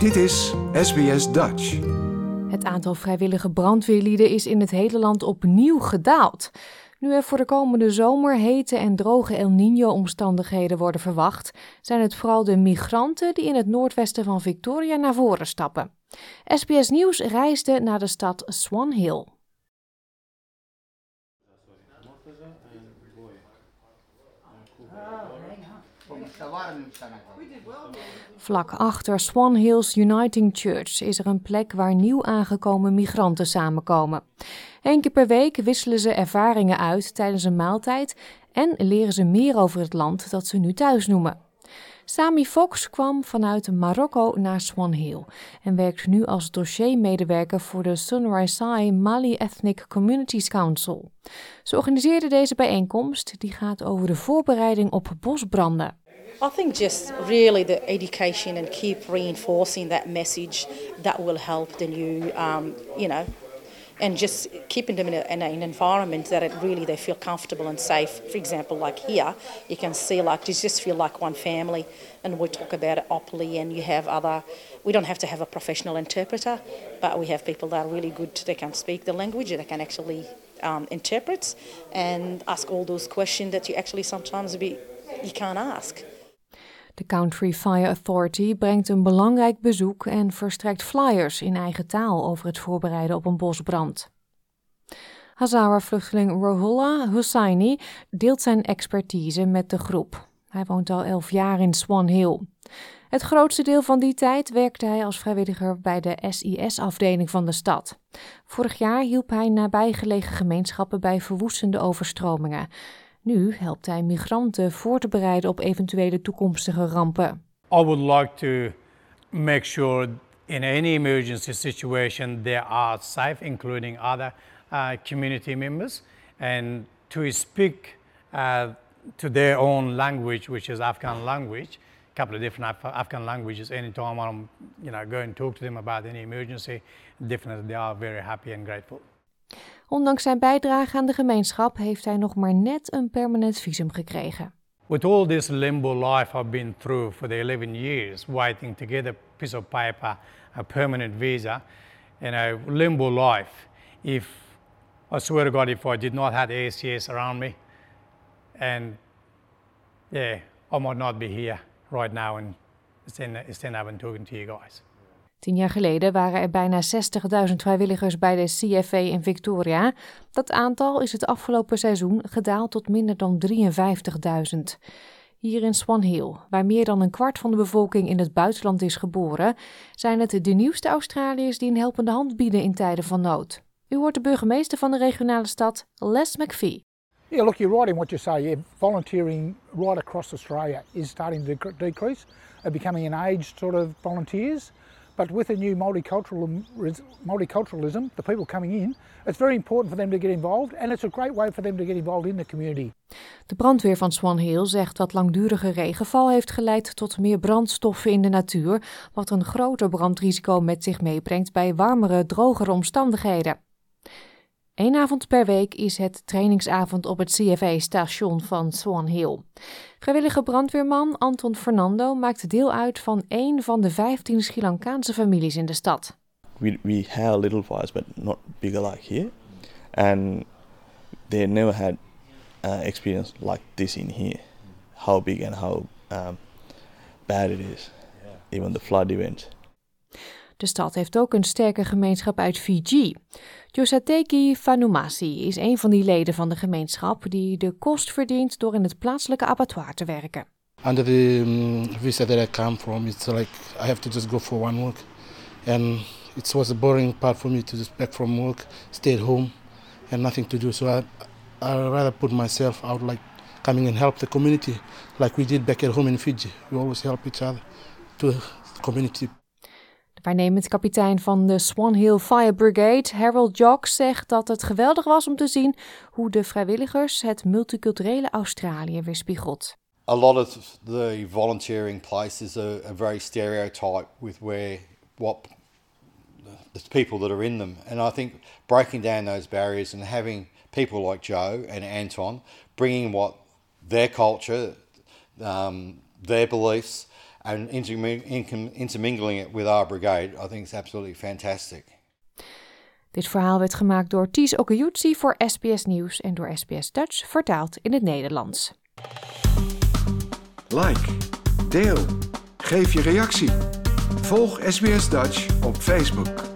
Dit is SBS Dutch. Het aantal vrijwillige brandweerlieden is in het hele land opnieuw gedaald. Nu er voor de komende zomer hete en droge El Niño-omstandigheden worden verwacht, zijn het vooral de migranten die in het noordwesten van Victoria naar voren stappen. SBS Nieuws reisde naar de stad Swan Hill. Vlak achter Swan Hills Uniting Church is er een plek waar nieuw aangekomen migranten samenkomen. Eén keer per week wisselen ze ervaringen uit tijdens een maaltijd en leren ze meer over het land dat ze nu thuis noemen. Sami Fox kwam vanuit Marokko naar Swan Hill en werkt nu als dossiermedewerker voor de Sunrisai Mali Ethnic Communities Council. Ze organiseerde deze bijeenkomst die gaat over de voorbereiding op bosbranden. I think just really the education and keep reinforcing that message that will help the new, um, you know, and just keeping them in, a, in, an environment that it really they feel comfortable and safe. For example, like here, you can see like you just feel like one family, and we talk about it openly. And you have other, we don't have to have a professional interpreter, but we have people that are really good. They can speak the language, they can actually um, interpret and ask all those questions that you actually sometimes be you can't ask. De Country Fire Authority brengt een belangrijk bezoek en verstrekt flyers in eigen taal over het voorbereiden op een bosbrand. Hazara-vluchteling Rohullah Hussaini deelt zijn expertise met de groep. Hij woont al elf jaar in Swan Hill. Het grootste deel van die tijd werkte hij als vrijwilliger bij de SIS-afdeling van de stad. Vorig jaar hielp hij nabijgelegen gemeenschappen bij verwoestende overstromingen. Nu helpt hij migranten voor te bereiden op eventuele toekomstige rampen. I would like to make sure in any emergency situation they are safe, including other uh, community members, and to speak uh, to their own language, which is Afghan language. A couple of different Af Afghan languages. Anytime I'm, you know, go and talk to them about any emergency, definitely they are very happy and grateful. Ondanks zijn bijdrage aan de gemeenschap heeft hij nog maar net een permanent visum gekregen. With all this limbo life I've been through for the 11 years, waiting to get a piece of paper, a permanent visa, and a limbo life. If I swear to God, if I did not have ACS around me, and yeah, I might not be here right now and stand, stand up and talking to you guys. Tien jaar geleden waren er bijna 60.000 vrijwilligers bij de CFA in Victoria. Dat aantal is het afgelopen seizoen gedaald tot minder dan 53.000. Hier in Swan Hill, waar meer dan een kwart van de bevolking in het buitenland is geboren, zijn het de nieuwste Australiërs die een helpende hand bieden in tijden van nood. U hoort de burgemeester van de regionale stad, Les McPhee. Yeah, look, you're right in what you say. Volunteering right across Australia is starting to decrease, uh, becoming an aged sort of volunteers. But with the new multiculturalism, the people coming in, it's very important for them to get involved and it's a great way for them to get involved in the community. De brandweer van Swan Hill zegt dat langdurige regenval heeft geleid tot meer brandstoffen in de natuur, wat een groter brandrisico met zich meebrengt bij warmere, drogere omstandigheden. Eén avond per week is het trainingsavond op het CFA-station van Swan Hill. Vrijwillige brandweerman Anton Fernando maakt deel uit van één van de 15 Sri Lankaanse families in de stad. We, we have little fires, but not bigger like here. And they never had uh, experience like this in here. How big and how um, bad it is. Even the flood events. De stad heeft ook een sterke gemeenschap uit Fiji. Josateki Fanumasi is een van die leden van de gemeenschap die de kost verdient door in het plaatselijke abattoir te werken. Under the um, visa that I come from, it's like I have to just go for one work, and it was a boring part for me to just back from work, stay at home, and nothing to do. So I, I rather put myself out, like coming and help the community, like we did back at home in Fiji. We always help each other to the community. Waarnemend kapitein van de Swan Hill Fire Brigade, Harold Jock, zegt dat het geweldig was om te zien hoe de vrijwilligers het multiculturele Australië weerspiegelt. A lot of the volunteering places are, are very stereotyped with where what the people that are in them, and I think breaking down those barriers and having people like Joe and Anton bringing what their culture, um, their beliefs, and intermingling it with our brigade, I think is absolutely fantastic. Dit verhaal werd gemaakt door Ties Okayutsi voor SBS Nieuws en door SBS Dutch vertaald in het Nederlands. Like, deel, geef je reactie. Volg SBS Dutch op Facebook.